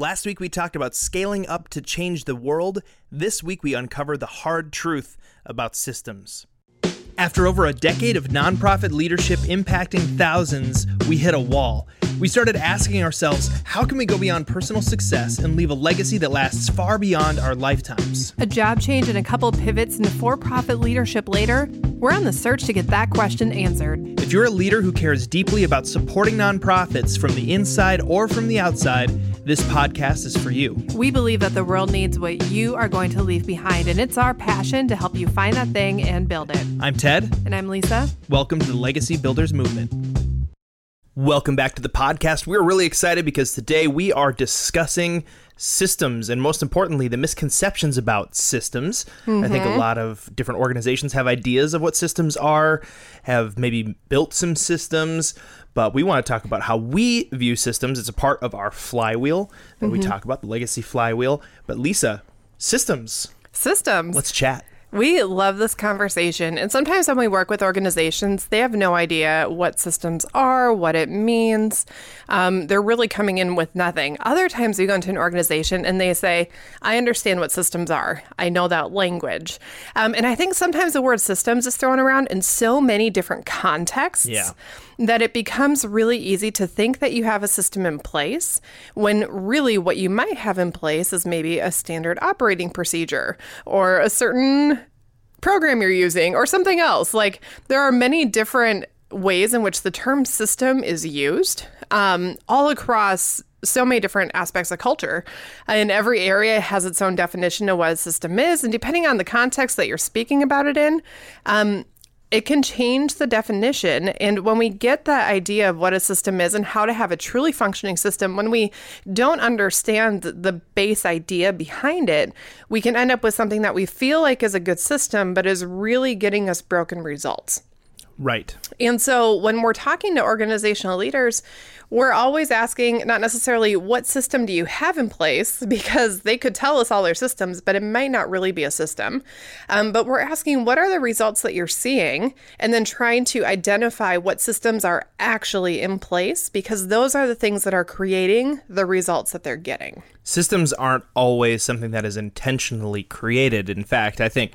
Last week we talked about scaling up to change the world. This week we uncover the hard truth about systems. After over a decade of nonprofit leadership impacting thousands, we hit a wall. We started asking ourselves, how can we go beyond personal success and leave a legacy that lasts far beyond our lifetimes? A job change and a couple pivots into for profit leadership later, we're on the search to get that question answered. If you're a leader who cares deeply about supporting nonprofits from the inside or from the outside, this podcast is for you. We believe that the world needs what you are going to leave behind, and it's our passion to help you find that thing and build it. I'm Ted. And I'm Lisa. Welcome to the Legacy Builders Movement. Welcome back to the podcast. We're really excited because today we are discussing systems and most importantly the misconceptions about systems. Mm-hmm. i think a lot of different organizations have ideas of what systems are have maybe built some systems but we want to talk about how we view systems. It's a part of our flywheel that mm-hmm. we talk about the legacy flywheel. But lisa systems. Systems. Let's chat we love this conversation. And sometimes when we work with organizations, they have no idea what systems are, what it means. Um, they're really coming in with nothing. Other times we go into an organization and they say, I understand what systems are. I know that language. Um, and I think sometimes the word systems is thrown around in so many different contexts. Yeah that it becomes really easy to think that you have a system in place when really what you might have in place is maybe a standard operating procedure or a certain program you're using or something else. Like there are many different ways in which the term system is used um, all across so many different aspects of culture. And every area has its own definition of what a system is. And depending on the context that you're speaking about it in, um, it can change the definition. And when we get that idea of what a system is and how to have a truly functioning system, when we don't understand the base idea behind it, we can end up with something that we feel like is a good system, but is really getting us broken results. Right. And so when we're talking to organizational leaders, we're always asking not necessarily what system do you have in place, because they could tell us all their systems, but it might not really be a system. Um, but we're asking what are the results that you're seeing, and then trying to identify what systems are actually in place, because those are the things that are creating the results that they're getting. Systems aren't always something that is intentionally created. In fact, I think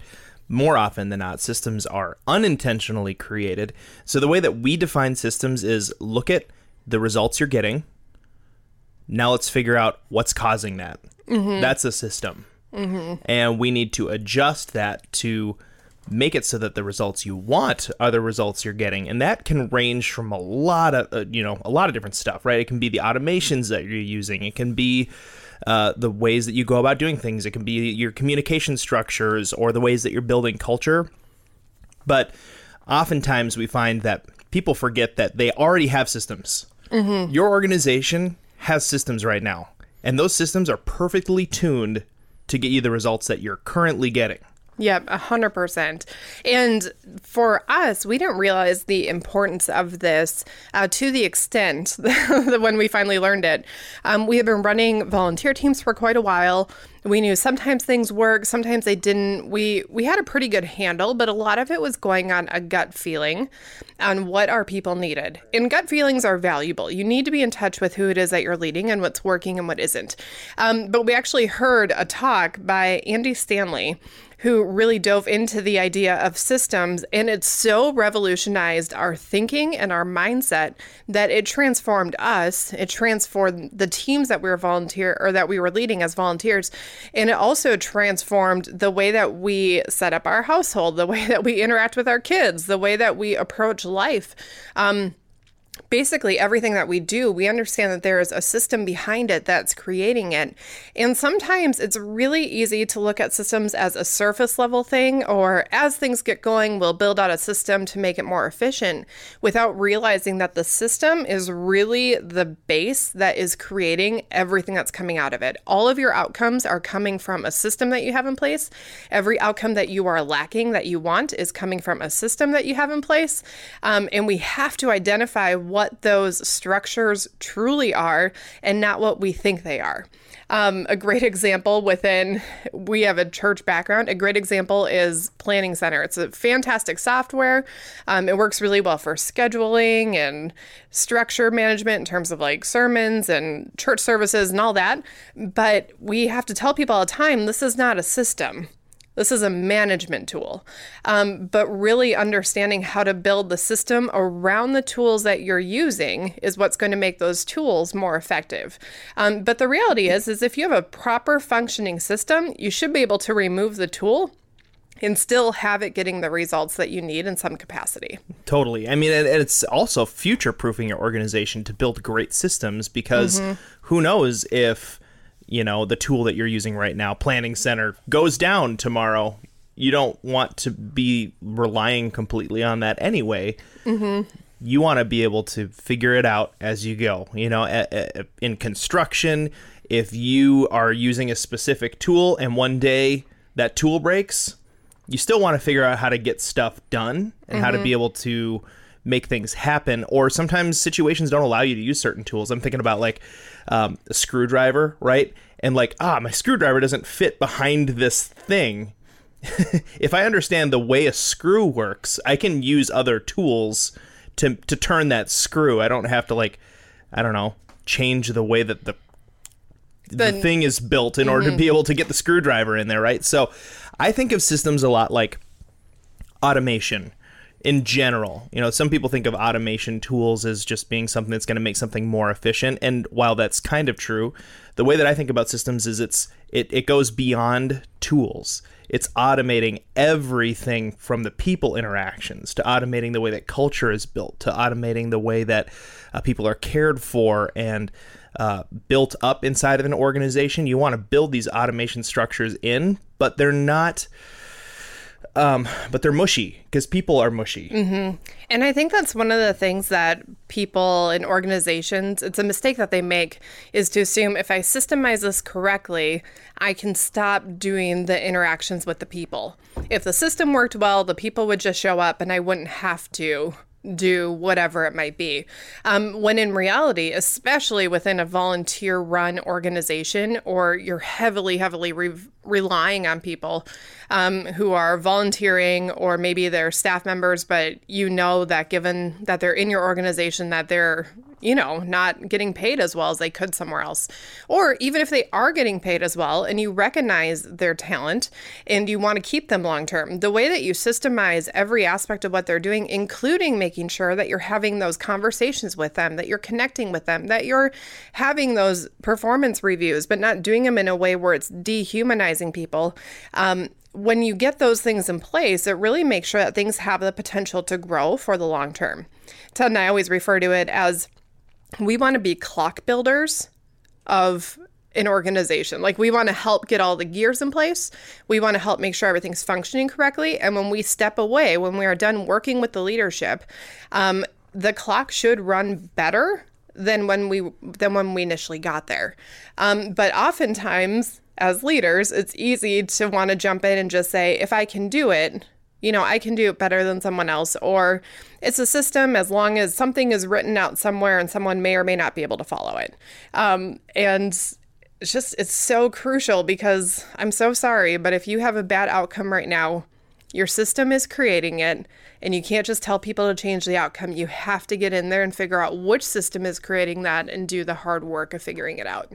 more often than not, systems are unintentionally created. So the way that we define systems is look at the results you're getting. Now let's figure out what's causing that. Mm-hmm. That's a system. Mm-hmm. And we need to adjust that to make it so that the results you want are the results you're getting and that can range from a lot of uh, you know a lot of different stuff right it can be the automations that you're using it can be uh, the ways that you go about doing things it can be your communication structures or the ways that you're building culture but oftentimes we find that people forget that they already have systems Mm-hmm. Your organization has systems right now, and those systems are perfectly tuned to get you the results that you're currently getting. Yep, hundred percent. And for us, we didn't realize the importance of this uh, to the extent that when we finally learned it. Um, we have been running volunteer teams for quite a while. We knew sometimes things work, sometimes they didn't. We we had a pretty good handle, but a lot of it was going on a gut feeling on what our people needed. And gut feelings are valuable. You need to be in touch with who it is that you're leading and what's working and what isn't. Um, but we actually heard a talk by Andy Stanley who really dove into the idea of systems. And it so revolutionized our thinking and our mindset that it transformed us. It transformed the teams that we were volunteer or that we were leading as volunteers. And it also transformed the way that we set up our household, the way that we interact with our kids, the way that we approach life. Um, basically everything that we do, we understand that there is a system behind it that's creating it. And sometimes it's really easy to look at systems as a surface level thing, or as things get going, we'll build out a system to make it more efficient without realizing that the system is really the base that is creating everything that's coming out of it. All of your outcomes are coming from a system that you have in place. Every outcome that you are lacking that you want is coming from a system that you have in place. Um, and we have to identify what those structures truly are and not what we think they are. Um, a great example within, we have a church background. A great example is Planning Center. It's a fantastic software. Um, it works really well for scheduling and structure management in terms of like sermons and church services and all that. But we have to tell people all the time this is not a system. This is a management tool. Um, but really understanding how to build the system around the tools that you're using is what's going to make those tools more effective. Um, but the reality is, is if you have a proper functioning system, you should be able to remove the tool and still have it getting the results that you need in some capacity. Totally. I mean, and it's also future proofing your organization to build great systems because mm-hmm. who knows if you know the tool that you're using right now planning center goes down tomorrow you don't want to be relying completely on that anyway mm-hmm. you want to be able to figure it out as you go you know a, a, in construction if you are using a specific tool and one day that tool breaks you still want to figure out how to get stuff done and mm-hmm. how to be mm-hmm. able to make things happen or sometimes situations don't allow you to use certain tools. I'm thinking about like um, a screwdriver right? And like ah my screwdriver doesn't fit behind this thing. If i understand the way a screw works i can use other tools to to turn that screw. I don't have to like i don't know change the way that the the, the thing is built in mm-hmm. order to mm-hmm. be able to get the screwdriver in there right? So i think of systems a lot like automation in general. You know, some people think of automation tools as just being something that's going to make something more efficient. And while that's kind of true, the way that I think about systems is it's it, it goes beyond tools. It's automating everything from the people interactions to automating the way that culture is built to automating the way that uh, people are cared for and uh, built up inside of an organization. You want to build these automation structures in, but they're not um, but they're mushy because people are mushy. Mm-hmm. And I think that's one of the things that people in organizations, it's a mistake that they make, is to assume if I systemize this correctly, I can stop doing the interactions with the people. If the system worked well, the people would just show up and I wouldn't have to do whatever it might be. Um, when in reality, especially within a volunteer run organization, or you're heavily, heavily re- relying on people um, who are volunteering or maybe they're staff members, but you know that given that they're in your organization, that they're you know, not getting paid as well as they could somewhere else. Or even if they are getting paid as well and you recognize their talent and you want to keep them long term, the way that you systemize every aspect of what they're doing, including making sure that you're having those conversations with them, that you're connecting with them, that you're having those performance reviews, but not doing them in a way where it's dehumanizing people. Um, when you get those things in place, it really makes sure that things have the potential to grow for the long term. Ted and I always refer to it as we want to be clock builders of an organization. Like we want to help get all the gears in place. We want to help make sure everything's functioning correctly. And when we step away, when we are done working with the leadership, um, the clock should run better than when we than when we initially got there. Um, but oftentimes, as leaders, it's easy to want to jump in and just say, if I can do it, you know, I can do it better than someone else, or it's a system as long as something is written out somewhere and someone may or may not be able to follow it. Um, and it's just, it's so crucial because I'm so sorry, but if you have a bad outcome right now, your system is creating it, and you can't just tell people to change the outcome. You have to get in there and figure out which system is creating that and do the hard work of figuring it out.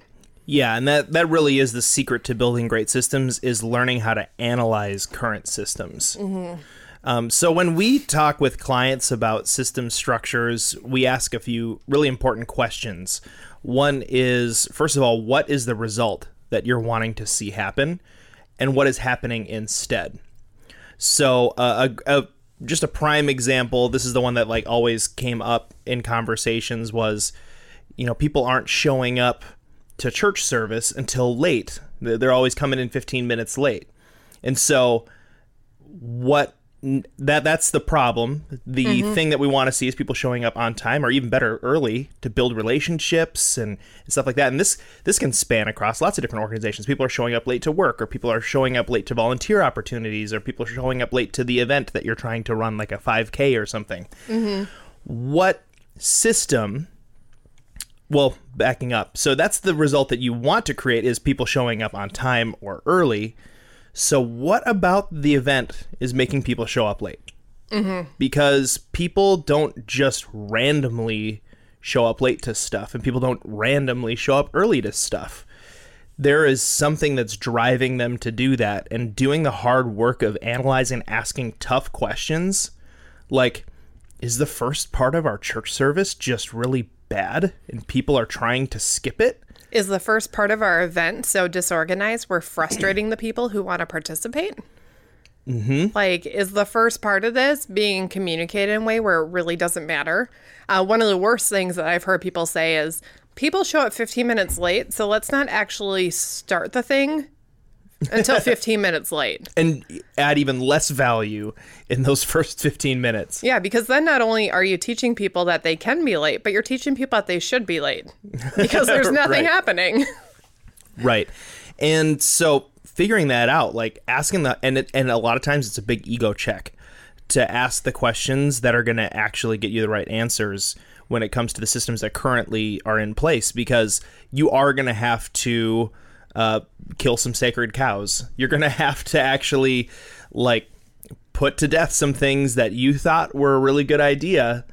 Yeah, and that that really is the secret to building great systems is learning how to analyze current systems. Mm-hmm. Um, so when we talk with clients about system structures, we ask a few really important questions. One is, first of all, what is the result that you're wanting to see happen, and what is happening instead? So uh, a, a just a prime example. This is the one that like always came up in conversations was, you know, people aren't showing up to church service until late. They're always coming in 15 minutes late. And so what that that's the problem. The mm-hmm. thing that we want to see is people showing up on time or even better early to build relationships and, and stuff like that. And this this can span across lots of different organizations. People are showing up late to work or people are showing up late to volunteer opportunities or people are showing up late to the event that you're trying to run like a 5k or something. Mm-hmm. What system well backing up. So that's the result that you want to create is people showing up on time or early. So what about the event is making people show up late? Mm-hmm. because people don't just randomly show up late to stuff and people don't randomly show up early to stuff. There is something that's driving them to do that and doing the hard work of analyzing asking tough questions like is the first part of our church service just really bad and people are trying to skip it Is the first part of our event so disorganized we're frustrating the people who want to participate? Mm-hmm. Like, is the first part of this being communicated in a way where it really doesn't matter? Uh, one of the worst things that I've heard people say is people show up 15 minutes late, so let's not actually start the thing until 15 minutes late. and add even less value in those first 15 minutes Yeah, because then not only are you teaching people that they can be late, but you're teaching people that they should be late because there's nothing Right. happening. Right. And so figuring that out, like asking the and it, and a lot of times it's a big ego check to ask the questions that are going to actually get you the right answers when it comes to the systems that currently are in place because you are going to have to uh, kill some sacred cows. You're going to have to actually like put to death some things that you thought were a really good idea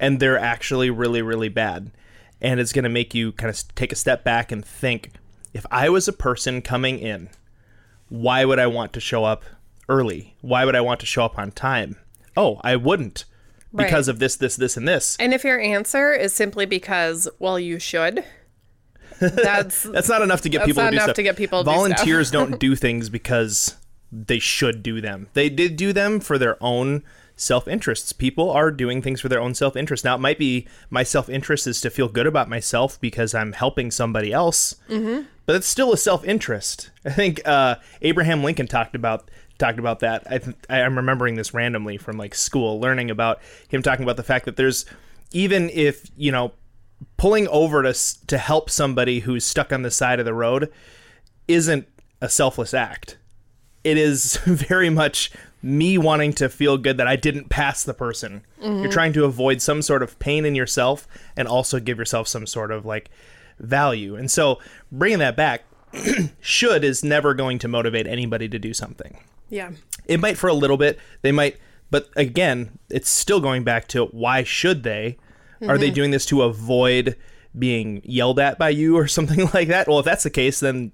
and they're actually really really bad and it's going to make you kind of take a step back and think if i was a person coming in why would i want to show up early why would i want to show up on time oh i wouldn't because Right. of this this this and this And if your answer is simply because, well, you should, that's that's not enough to get people to do enough stuff. to get people to do stuff. volunteers don't do things because they should do them. They did do them for their own self-interests. People are doing things for their own self-interest. Now it might be my self-interest is to feel good about myself because i'm helping somebody else mm-hmm. but it's still a self-interest. I think uh, abraham lincoln talked about talked about that. I th- i'm remembering this randomly from like school learning about him talking about the fact that there's even if you know pulling over to to help somebody who's stuck on the side of the road isn't a selfless act. It is very much me wanting to feel good that I didn't pass the person. You're mm-hmm. trying to avoid some sort of pain in yourself and also give yourself some sort of like value. And so bringing that back, should is never going to motivate anybody to do something yeah. it might for a little bit they might but again it's still going back to why should they are they mm-hmm. doing this to avoid being yelled at by you or something like that well if that's the case then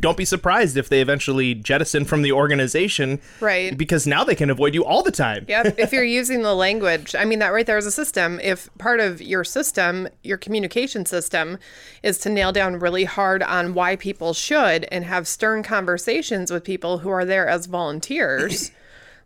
don't be surprised if they eventually jettison from the organization Right. because now they can avoid you all the time Yep. if you're using the language, I mean, that right there is a system. If part of your system, your communication system, is to nail down really hard on why people should and have stern conversations with people who are there as volunteers.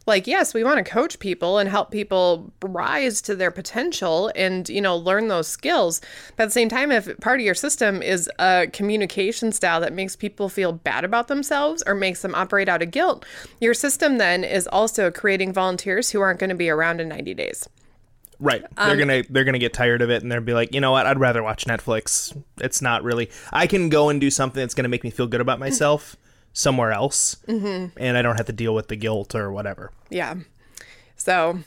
Like, yes, we want to coach people and help people rise to their potential and, you know, learn those skills. But at the same time, if part of your system is a communication style that makes people feel bad about themselves or makes them operate out of guilt, your system then is also creating volunteers who aren't going to be around in 90 days. right they're um, gonna they're gonna get tired of it and they'll be like you know what i'd rather watch netflix it's not really i can go and do something that's gonna make me feel good about myself somewhere else and i don't have to deal with the guilt or whatever Yeah. So,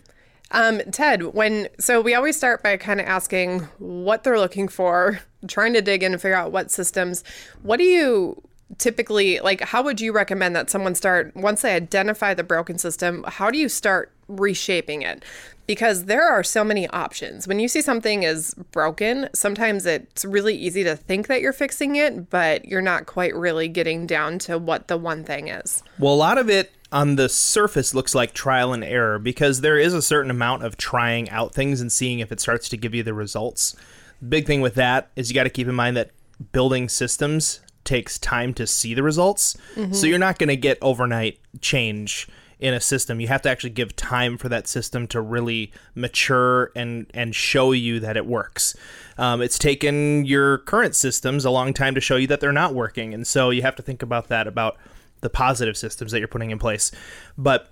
um, Ted, when so we always start by kind of asking what they're looking for, trying to dig in and figure out what systems. What do you typically like? How would you recommend that someone start once they identify the broken system? How do you start reshaping it? Because there are so many options. When you see something is broken, sometimes it's really easy to think that you're fixing it, but you're not quite really getting down to what the one thing is. Well, a lot of it on the surface looks like trial and error because there is a certain amount of trying out things and seeing if it starts to give you the results. The big thing with that is you got to keep in mind that building systems takes time to see the results. Mm-hmm. So you're not going to get overnight change in a system. You have to actually give time for that system to really mature and and show you that it works. Um, it's taken your current systems a long time to show you that they're not working, and so you have to think about that about the positive systems that you're putting in place. But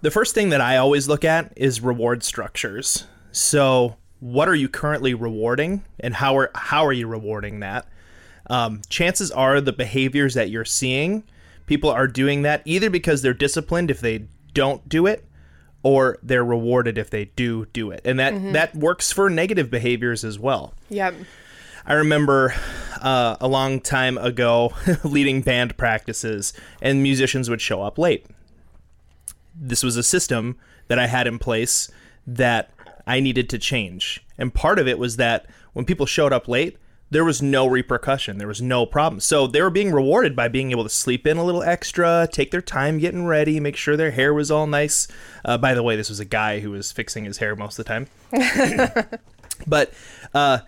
the first thing that I always look at is reward structures. So, what are you currently rewarding, and how are how are you rewarding that? Um, chances are the behaviors that you're seeing, people are doing that either because they're disciplined if they don't do it, or they're rewarded if they do do it. And that that works for negative behaviors as well. Yep. I remember uh, a long time ago leading band practices, and musicians would show up late. This was a system that I had in place that I needed to change. And part of it was that when people showed up late, there was no repercussion. There was no problem. So they were being rewarded by being able to sleep in a little extra, take their time getting ready, make sure their hair was all nice. Uh, by the way, this was a guy who was fixing his hair most of the time. but uh,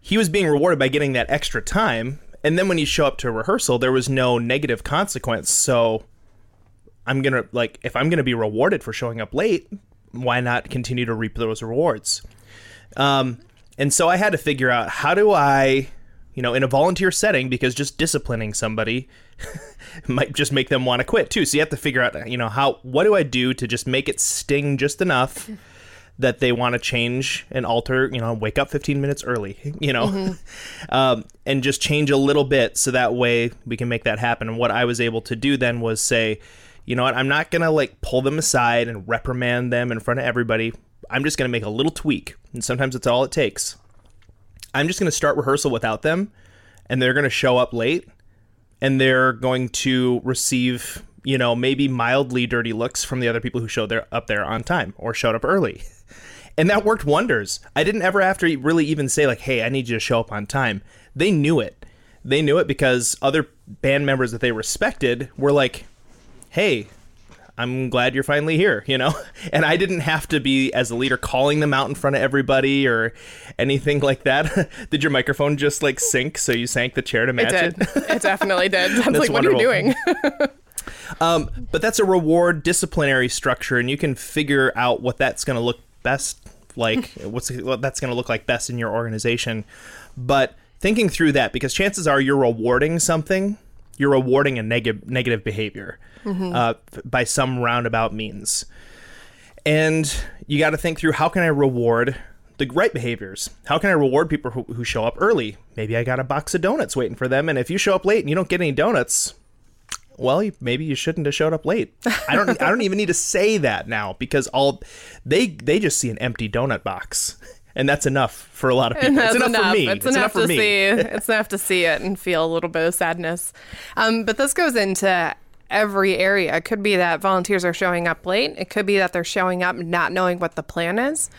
he was being rewarded by getting that extra time. And then when you show up to rehearsal, there was no negative consequence. So I'm gonna like if I'm gonna be rewarded for showing up late, why not continue to reap those rewards? Um, and so I had to figure out how do I, you know, in a volunteer setting, because just disciplining somebody might just make them want to quit too. So you have to figure out, you know, how what do I do to just make it sting just enough that they want to change and alter, you know, wake up 15 minutes early, you know, um, and just change a little bit so that way we can make that happen. And what I was able to do then was say, you know what, I'm not going to like pull them aside and reprimand them in front of everybody. I'm just going to make a little tweak. And sometimes it's all it takes. I'm just going to start rehearsal without them, and they're going to show up late, and they're going to receive, you know, maybe mildly dirty looks from the other people who showed there up there on time or showed up early. And that worked wonders. I didn't ever have to really even say like, "Hey, I need you to show up on time." They knew it. They knew it because other band members that they respected were like, "Hey, I'm glad you're finally here," you know? And I didn't have to be as a leader calling them out in front of everybody or anything like that. did your microphone just like sink so you sank the chair to It match did. it? It definitely did. I was like, what are you wonderful. doing? Um, but that's a reward disciplinary structure, and you can figure out what that's going to look best like, what's what that's going to look like best in your organization. But thinking through that, because chances are you're rewarding something, you're rewarding a negative negative behavior uh, by some roundabout means, and you got to think through how can I reward the right behaviors? How can I reward people who, who show up early? Maybe I got a box of donuts waiting for them, and if you show up late and you don't get any donuts, well, maybe you shouldn't have showed up late. I don't. I don't even need to say that now because all they they just see an empty donut box, and that's enough for a lot of people. It's enough, for me. It's, enough, for to me. see. It's enough to see it and feel a little bit of sadness. Um, but this goes into every area. It could be that volunteers are showing up late. It could be that they're showing up not knowing what the plan is.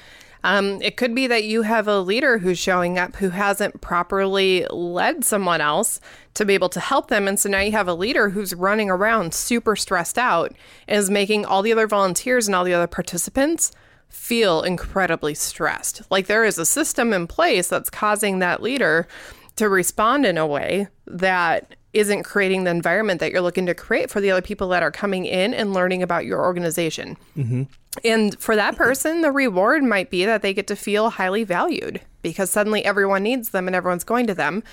Um, it could be that you have a leader who's showing up who hasn't properly led someone else to be able to help them. And so now you have a leader who's running around super stressed out and is making all the other volunteers and all the other participants feel incredibly stressed. Like there is a system in place that's causing that leader to respond in a way that isn't creating the environment that you're looking to create for the other people that are coming in and learning about your organization. And for that person, the reward might be that they get to feel highly valued because suddenly everyone needs them and everyone's going to them.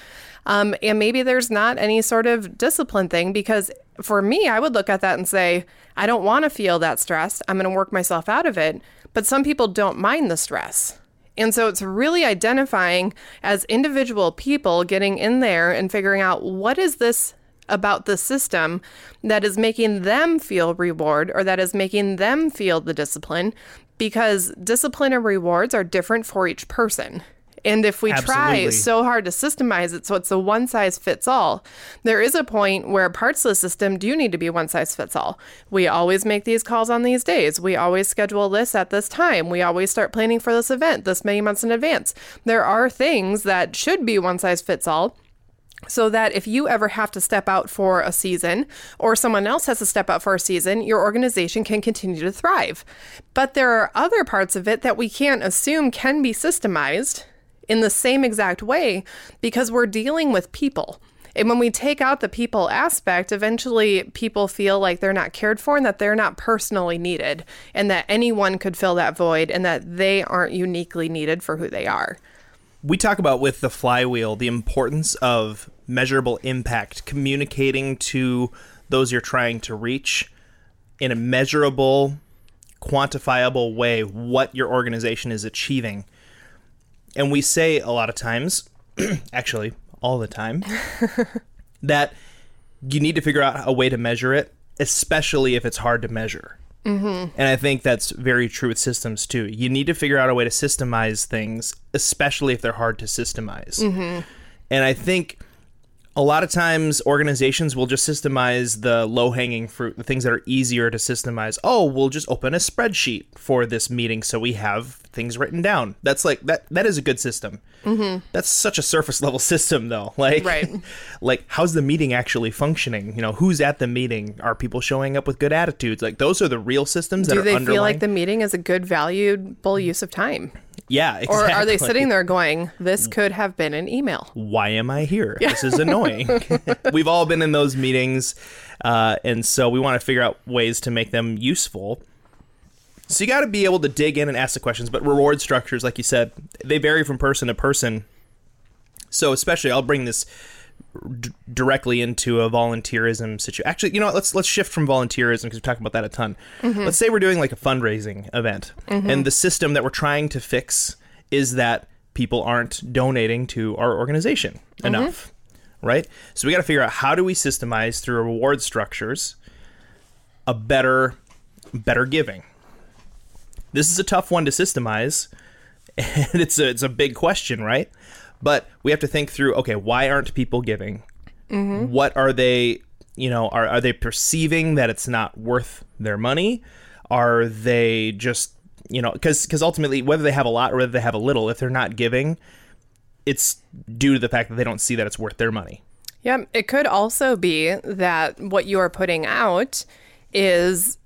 Um, and maybe there's not any sort of discipline thing because for me, I would look at that and say, I don't want to feel that stressed. I'm going to work myself out of it. But some people don't mind the stress. And so it's really identifying as individual people getting in there and figuring out what is this about the system that is making them feel reward or that is making them feel the discipline because discipline and rewards are different for each person. And if we try so hard to systemize it so it's a one size fits all, there is a point where parts of the system do need to be one size fits all. We always make these calls on these days. We always schedule this at this time. We always start planning for this event this many months in advance. There are things that should be one size fits all so that if you ever have to step out for a season or someone else has to step out for a season, your organization can continue to thrive. But there are other parts of it that we can't assume can be systemized in the same exact way because we're dealing with people. And when we take out the people aspect, eventually people feel like they're not cared for and that they're not personally needed and that anyone could fill that void and that they aren't uniquely needed for who they are. we talk about with the flywheel the importance of measurable impact, communicating to those you're trying to reach in a measurable, quantifiable way what your organization is achieving. And we say a lot of times, actually, all the time, that you need to figure out a way to measure it, especially if it's hard to measure. Mm-hmm. And I think that's very true with systems too. You need to figure out a way to systemize things, especially if they're hard to systemize. Mm-hmm. And I think a lot of times organizations will just systemize the low hanging fruit, the things that are easier to systemize. Oh, we'll just open a spreadsheet for this meeting so we have things written down. That's like that. That is a good system. Mm-hmm. That's such a surface level system, though. Like, Right. like how's the meeting actually functioning? You know, who's at the meeting? Are people showing up with good attitudes? Like those are the real systems that Do they underlying. feel like the meeting is a good, valuable use of time? yeah, Or are they sitting there going, this could have been an email? why am I here? This is annoying. We've all been in those meetings, uh, and so we want to figure out ways to make them useful. So you got to be able to dig in and ask the questions. But reward structures, like you said, they vary from person to person. So especially, I'll bring this d- directly into a volunteerism situation. Actually, you know, what, let's let's shift from volunteerism because we talk about that a ton. Mm-hmm. Let's say we're doing like a fundraising event, mm-hmm. and the system that we're trying to fix is that people aren't donating to our organization mm-hmm. enough, right? So we got to figure out how do we systemize through reward structures a better better giving. This is a tough one to systemize, and it's a it's a big question, right? But we have to think through. Okay, why aren't people giving? Mm-hmm. What are they? You know, are are they perceiving that it's not worth their money? Are they just you know because because ultimately whether they have a lot or whether they have a little, if they're not giving, it's due to the fact that they don't see that it's worth their money. Yep. It could also be that what you are putting out is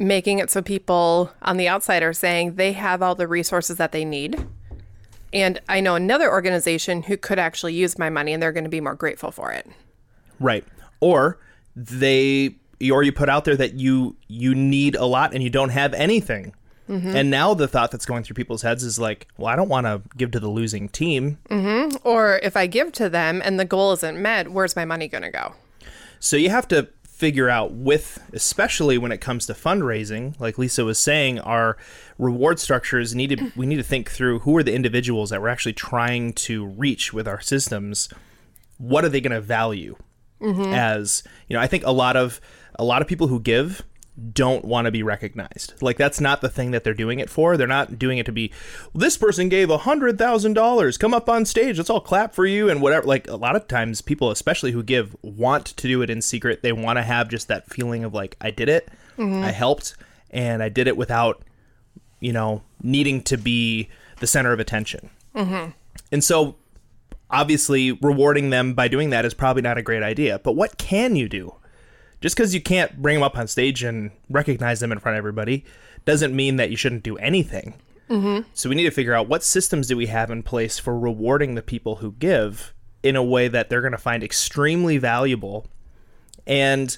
making it so people on the outside are saying they have all the resources that they need. And I know another organization who could actually use my money and they're going to be more grateful for it. Right. Or they or you put out there that you you need a lot and you don't have anything. Mm-hmm. And now the thought that's going through people's heads is like, well, I don't want to give to the losing team. Mm-hmm. Or if I give to them and the goal isn't met, where's my money going to go? So you have to figure out with especially when it comes to fundraising, like Lisa was saying, our reward structures need to we need to think through who are the individuals that we're actually trying to reach with our systems. What are they going to value? Mm-hmm. As you know, I think a lot of a lot of people who give don't want to be recognized. Like that's not the thing that they're doing it for. They're not doing it to be this person gave a hundred thousand dollars. Come up on stage. Let's all clap for you and whatever. Like a lot of times people, especially who give, want to do it in secret. They want to have just that feeling of like, I did it, mm-hmm. I helped, and I did it without, you know, needing to be the center of attention. Mm-hmm. And so obviously rewarding them by doing that is probably not a great idea. But what can you do? Just because you can't bring them up on stage and recognize them in front of everybody doesn't mean that you shouldn't do anything. Mm-hmm. So we need to figure out what systems do we have in place for rewarding the people who give in a way that they're going to find extremely valuable. And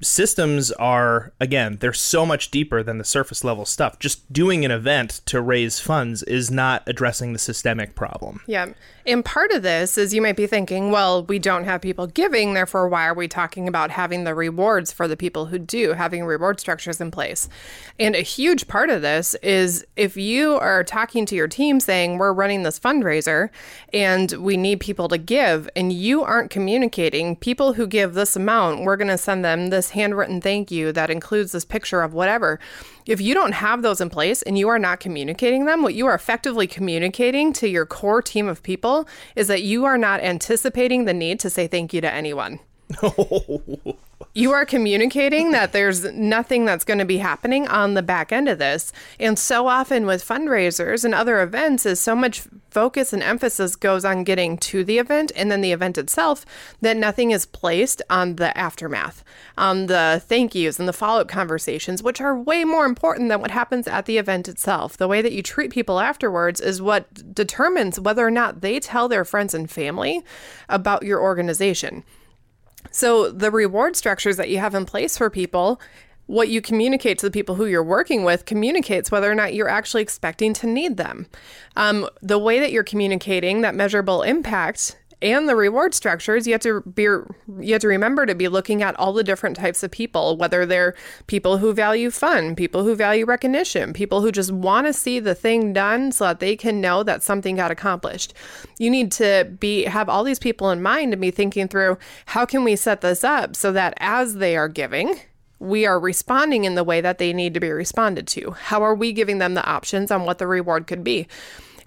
systems are again they're so much deeper than the surface level stuff just doing an event to raise funds is not addressing the systemic problem Yeah. And part of this is you might be thinking, well, we don't have people giving, therefore, why are we talking about having the rewards for the people who do, having reward structures in place? And a huge part of this is if you are talking to your team saying, we're running this fundraiser and we need people to give, and you aren't communicating, people who give this amount, we're going to send them this handwritten thank you that includes this picture of whatever. If you don't have those in place and you are not communicating them, what you are effectively communicating to your core team of people is that you are not anticipating the need to say thank you to anyone. you are communicating that there's nothing that's going to be happening on the back end of this. And so often with fundraisers and other events is so much focus and emphasis goes on getting to the event and then the event itself that nothing is placed on the aftermath, on the thank yous and the follow-up conversations, which are way more important than what happens at the event itself. The way that you treat people afterwards is what determines whether or not they tell their friends and family about your organization. So, the reward structures that you have in place for people, what you communicate to the people who you're working with communicates whether or not you're actually expecting to need them. Um, the way that you're communicating that measurable impact and the reward structures, you have to be you have to remember to be looking at all the different types of people, whether they're people who value fun, people who value recognition, people who just want to see the thing done so that they can know that something got accomplished. You need to be have all these people in mind and be thinking through how can we set this up so that as they are giving, we are responding in the way that they need to be responded to? How are we giving them the options on what the reward could be?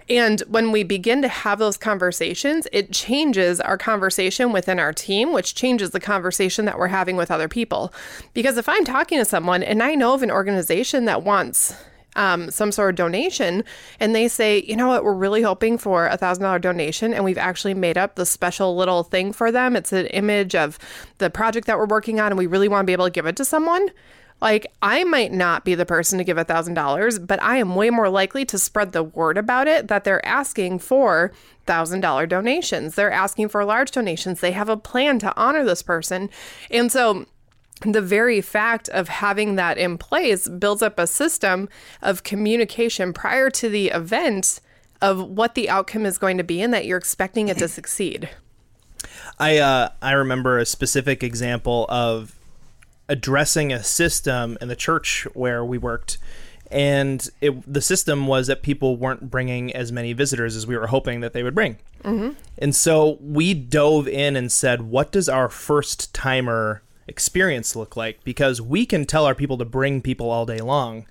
And when we begin to have those conversations, it changes our conversation within our team, which changes the conversation that we're having with other people. Because if I'm talking to someone and I know of an organization that wants um, some sort of donation and they say, you know what, we're really hoping for a thousand dollar donation and we've actually made up the special little thing for them. It's an image of the project that we're working on and we really want to be able to give it to someone. Like, I might not be the person to give a thousand dollars, but I am way more likely to spread the word about it that they're asking for thousand dollar donations. They're asking for large donations. They have a plan to honor this person. And so the very fact of having that in place builds up a system of communication prior to the event of what the outcome is going to be and that you're expecting it to succeed. I uh, I remember a specific example of addressing a system in the church where we worked and it, the system was that people weren't bringing as many visitors as we were hoping that they would bring. Mm-hmm. And so we dove in and said, what does our first timer experience look like? Because we can tell our people to bring people all day long,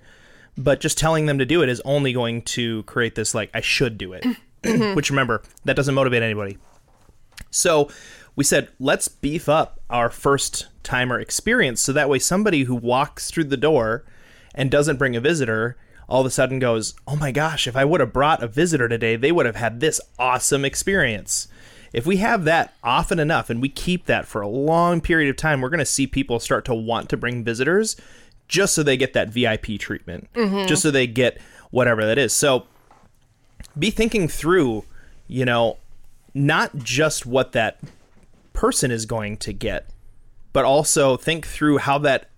but just telling them to do it is only going to create this, like, I should do it. Mm-hmm. Which remember, that doesn't motivate anybody. So we said, let's beef up our first timer experience so that way somebody who walks through the door and doesn't bring a visitor all of a sudden goes, oh my gosh, if I would have brought a visitor today, they would have had this awesome experience. If we have that often enough and we keep that for a long period of time, we're going to see people start to want to bring visitors just so they get that VIP treatment, mm-hmm. just so they get whatever that is. So be thinking through, you know, not just what that person is going to get, but also think through how that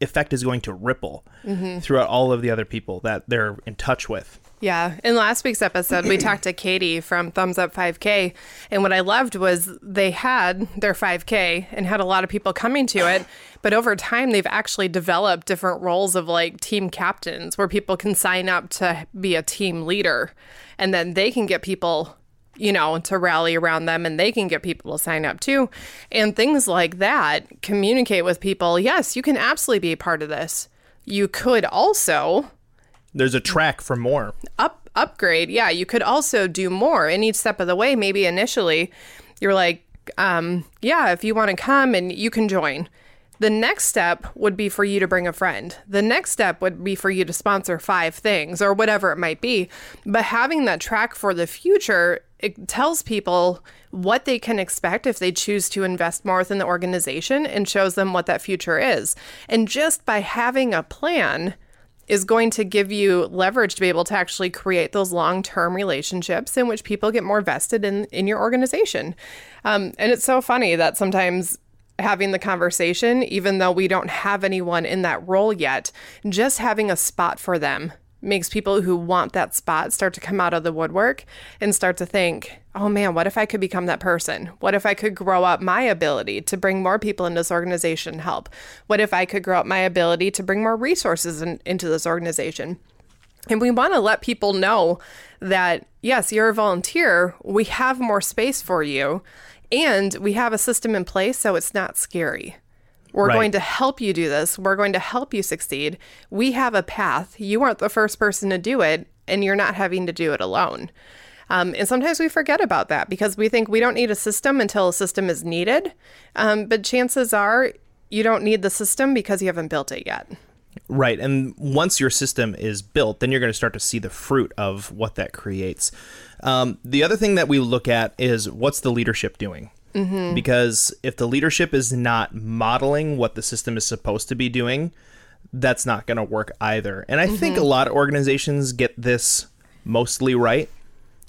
effect is going to ripple mm-hmm. throughout all of the other people that they're in touch with. Yeah. In last week's episode, we talked to Katie from Thumbs Up 5K. And what I loved was they had their 5K and had a lot of people coming to it. But over time, they've actually developed different roles of like team captains where people can sign up to be a team leader. And then they can get people you know, to rally around them and they can get people to sign up too. And things like that, communicate with people. Yes, you can absolutely be a part of this. You could also there's a track for more. Up upgrade. Yeah, you could also do more in each step of the way. Maybe initially you're like, um, yeah, if you want to come and you can join. The next step would be for you to bring a friend. The next step would be for you to sponsor five things or whatever it might be. But having that track for the future, it tells people what they can expect if they choose to invest more within the organization and shows them what that future is. And just by having a plan, is going to give you leverage to be able to actually create those long-term relationships in which people get more vested in in your organization. Um, and it's so funny that sometimes having the conversation, even though we don't have anyone in that role yet, just having a spot for them makes people who want that spot start to come out of the woodwork and start to think, oh man, what if I could become that person? What if I could grow up my ability to bring more people in this organization and help? What if I could grow up my ability to bring more resources in, into this organization? And we want to let people know that, yes, you're a volunteer. We have more space for you. And we have a system in place so it's not scary. We're right. going to help you do this. We're going to help you succeed. We have a path. You aren't the first person to do it, and you're not having to do it alone. Um, and sometimes we forget about that because we think we don't need a system until a system is needed. Um, but chances are you don't need the system because you haven't built it yet. Right. And once your system is built, then you're going to start to see the fruit of what that creates. Um, the other thing that we look at is what's the leadership doing? Mm-hmm. Because if the leadership is not modeling what the system is supposed to be doing, that's not going to work either. And I mm-hmm. think a lot of organizations get this mostly right.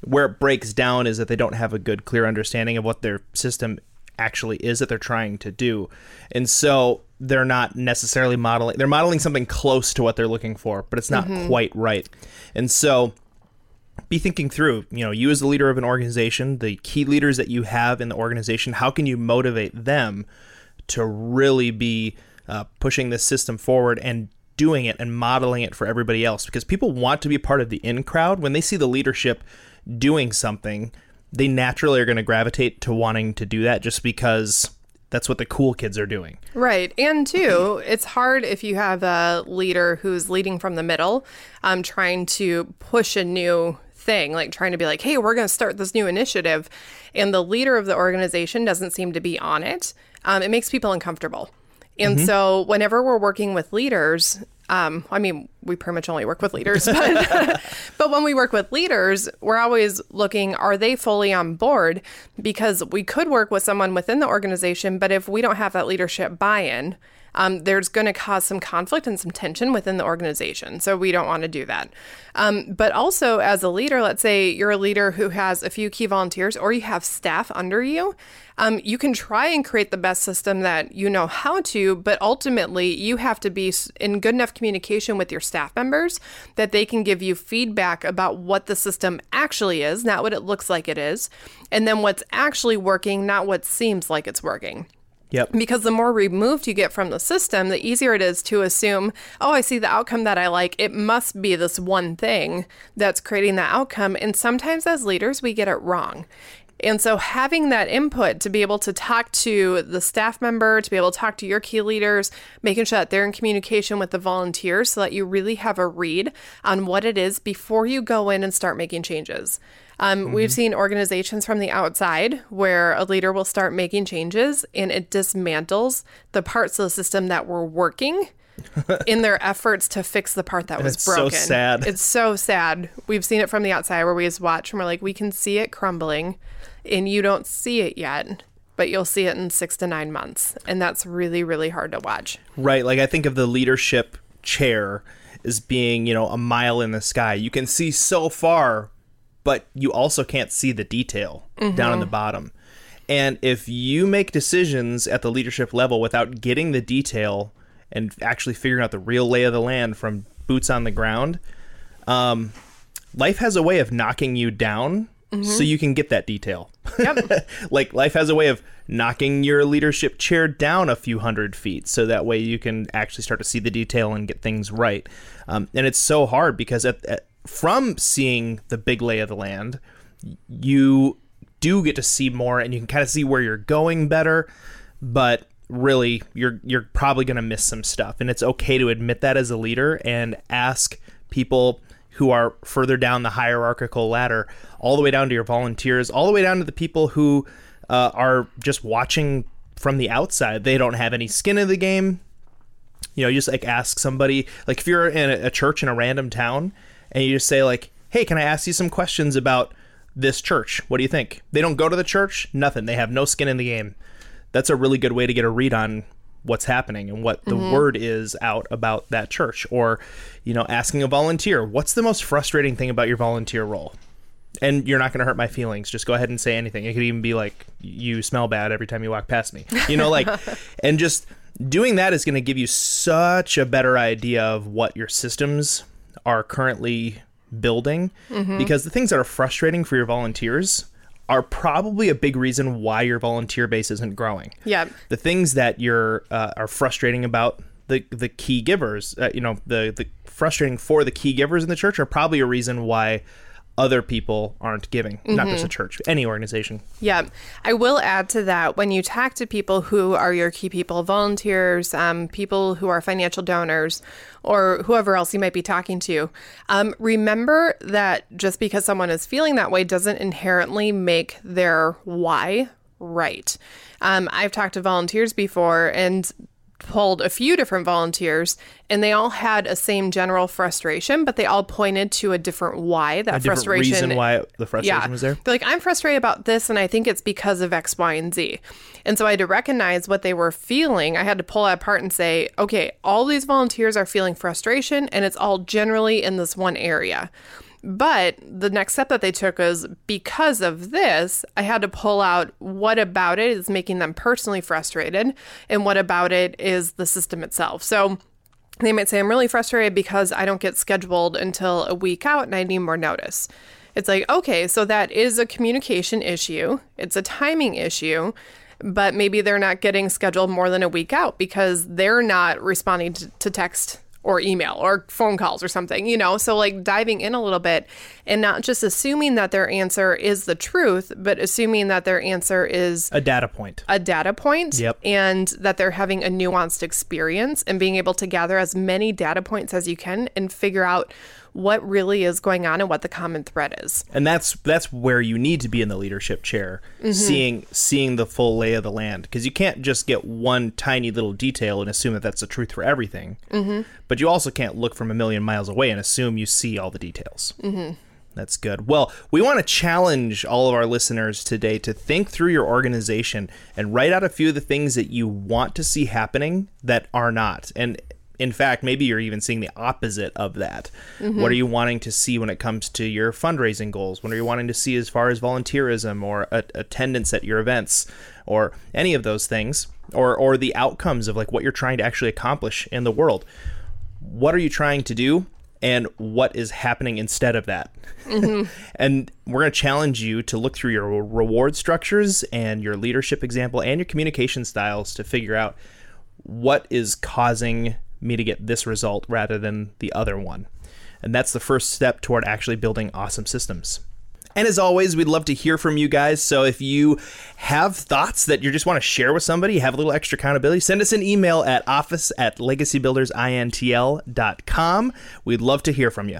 Where it breaks down is that they don't have a good, clear understanding of what their system actually is that they're trying to do. And so they're not necessarily modeling, they're modeling something close to what they're looking for, but it's not mm-hmm. quite right. And so be thinking through, you know, you as the leader of an organization, the key leaders that you have in the organization, how can you motivate them to really be uh, pushing this system forward and doing it and modeling it for everybody else? Because people want to be part of the in crowd. When they see the leadership doing something, they naturally are going to gravitate to wanting to do that just because that's what the cool kids are doing. Right. And two, it's hard if you have a leader who's leading from the middle, um, trying to push a new thing, like trying to be like, hey, we're going to start this new initiative. And the leader of the organization doesn't seem to be on it. Um, it makes people uncomfortable. And mm-hmm. so, whenever we're working with leaders, um, I mean, we pretty much only work with leaders, but, but when we work with leaders, we're always looking are they fully on board? Because we could work with someone within the organization, but if we don't have that leadership buy in, um, there's going to cause some conflict and some tension within the organization. So we don't want to do that. Um, but also, as a leader, let's say you're a leader who has a few key volunteers or you have staff under you, um, you can try and create the best system that you know how to, but ultimately, you have to be in good enough communication with your staff members that they can give you feedback about what the system actually is, not what it looks like it is, and then what's actually working, not what seems like it's working. Yep. Because the more removed you get from the system, the easier it is to assume, oh, I see the outcome that I like. It must be this one thing that's creating that outcome. And sometimes as leaders, we get it wrong. And so having that input to be able to talk to the staff member, to be able to talk to your key leaders, making sure that they're in communication with the volunteers so that you really have a read on what it is before you go in and start making changes. Um, mm-hmm. We've seen organizations from the outside where a leader will start making changes and it dismantles the parts of the system that were working in their efforts to fix the part that was it's broken. so sad. It's so sad. We've seen it from the outside where we just watch and we're like, we can see it crumbling and you don't see it yet but you'll see it in six to nine months. And that's really, really hard to watch. Right. Like I think of the leadership chair as being, you know, a mile in the sky. You can see so far, but you also can't see the detail mm-hmm. down in the bottom. And if you make decisions at the leadership level without getting the detail and actually figuring out the real lay of the land from boots on the ground, um, life has a way of knocking you down mm-hmm. so you can get that detail. Yep. like life has a way of knocking your leadership chair down a few hundred feet so that way you can actually start to see the detail and get things right. Um, and it's so hard because at, at, from seeing the big lay of the land, you do get to see more and you can kind of see where you're going better, but really you're you're probably going to miss some stuff and it's okay to admit that as a leader and ask people who are further down the hierarchical ladder, all the way down to your volunteers, all the way down to the people who uh, are just watching from the outside. They don't have any skin in the game. You know, you just like ask somebody, like if you're in a, a church in a random town, and you just say like, "Hey, can I ask you some questions about this church? What do you think?" They don't go to the church, nothing. They have no skin in the game. That's a really good way to get a read on what's happening and what the mm-hmm. word is out about that church or you know asking a volunteer what's the most frustrating thing about your volunteer role and you're not going to hurt my feelings just go ahead and say anything it could even be like you smell bad every time you walk past me you know like and just doing that is going to give you such a better idea of what your systems are currently building mm-hmm. because the things that are frustrating for your volunteers are probably a big reason why your volunteer base isn't growing. Yeah. The things that you're uh, are frustrating about the the key givers, uh, you know, the the frustrating for the key givers in the church are probably a reason why other people aren't giving, mm-hmm. not just a mm-hmm. church, any organization. Yeah. I will add to that when you talk to people who are your key people, volunteers, um, people who are financial donors, or whoever else you might be talking to, um, remember that just because someone is feeling that way doesn't inherently make their why right. Um, I've talked to volunteers before, and pulled a few different volunteers and they all had a same general frustration but they all pointed to a different why that a frustration reason why the frustration yeah, was there? They're like i'm frustrated about this and i think it's because of x y and z. And so i had to recognize what they were feeling. I had to pull that apart and say okay all these volunteers are feeling frustration and it's all generally in this one area but the next step that they took was because of this, I had to pull out what about it is making them personally frustrated and what about it is the system itself. So they might say, I'm really frustrated because I don't get scheduled until a week out and I need more notice. It's like, okay, so that is a communication issue, it's a timing issue but maybe they're not getting scheduled more than a week out because they're not responding to, to text or email or phone calls or something, you know? So, like diving in a little bit and not just assuming that their answer is the truth, but assuming that their answer is A data point. a data point Yep. and that they're having a nuanced experience and being able to gather as many data points as you can and figure out what really is going on and what the common thread is. and that's that's where you need to be in the leadership chair seeing seeing the full lay of the land because you can't just get one tiny little detail and assume that that's the truth for everything mm-hmm. but you also can't look from a million miles away and assume you see all the details mm-hmm. that's good well we want to challenge all of our listeners today to think through your organization and write out a few of the things that you want to see happening that are not and in fact, maybe you're even seeing the opposite of that. What are mm-hmm. you wanting to see when it comes to your fundraising goals? What are you wanting to see as far as volunteerism or a- attendance at your events or any of those things or or the outcomes of like what you're trying to actually accomplish in the world? What are you trying to do? And what is happening instead of that? Mm-hmm. and we're going to challenge you to look through your reward structures and your leadership example and your communication styles to figure out what is causing me to get this result rather than the other one. And that's the first step toward actually building awesome systems. And as always, we'd love to hear from you guys. So if you have thoughts that you just want to share with somebody, have a little extra accountability, send us an email at office at legacybuildersintl.com. We'd love to hear from you.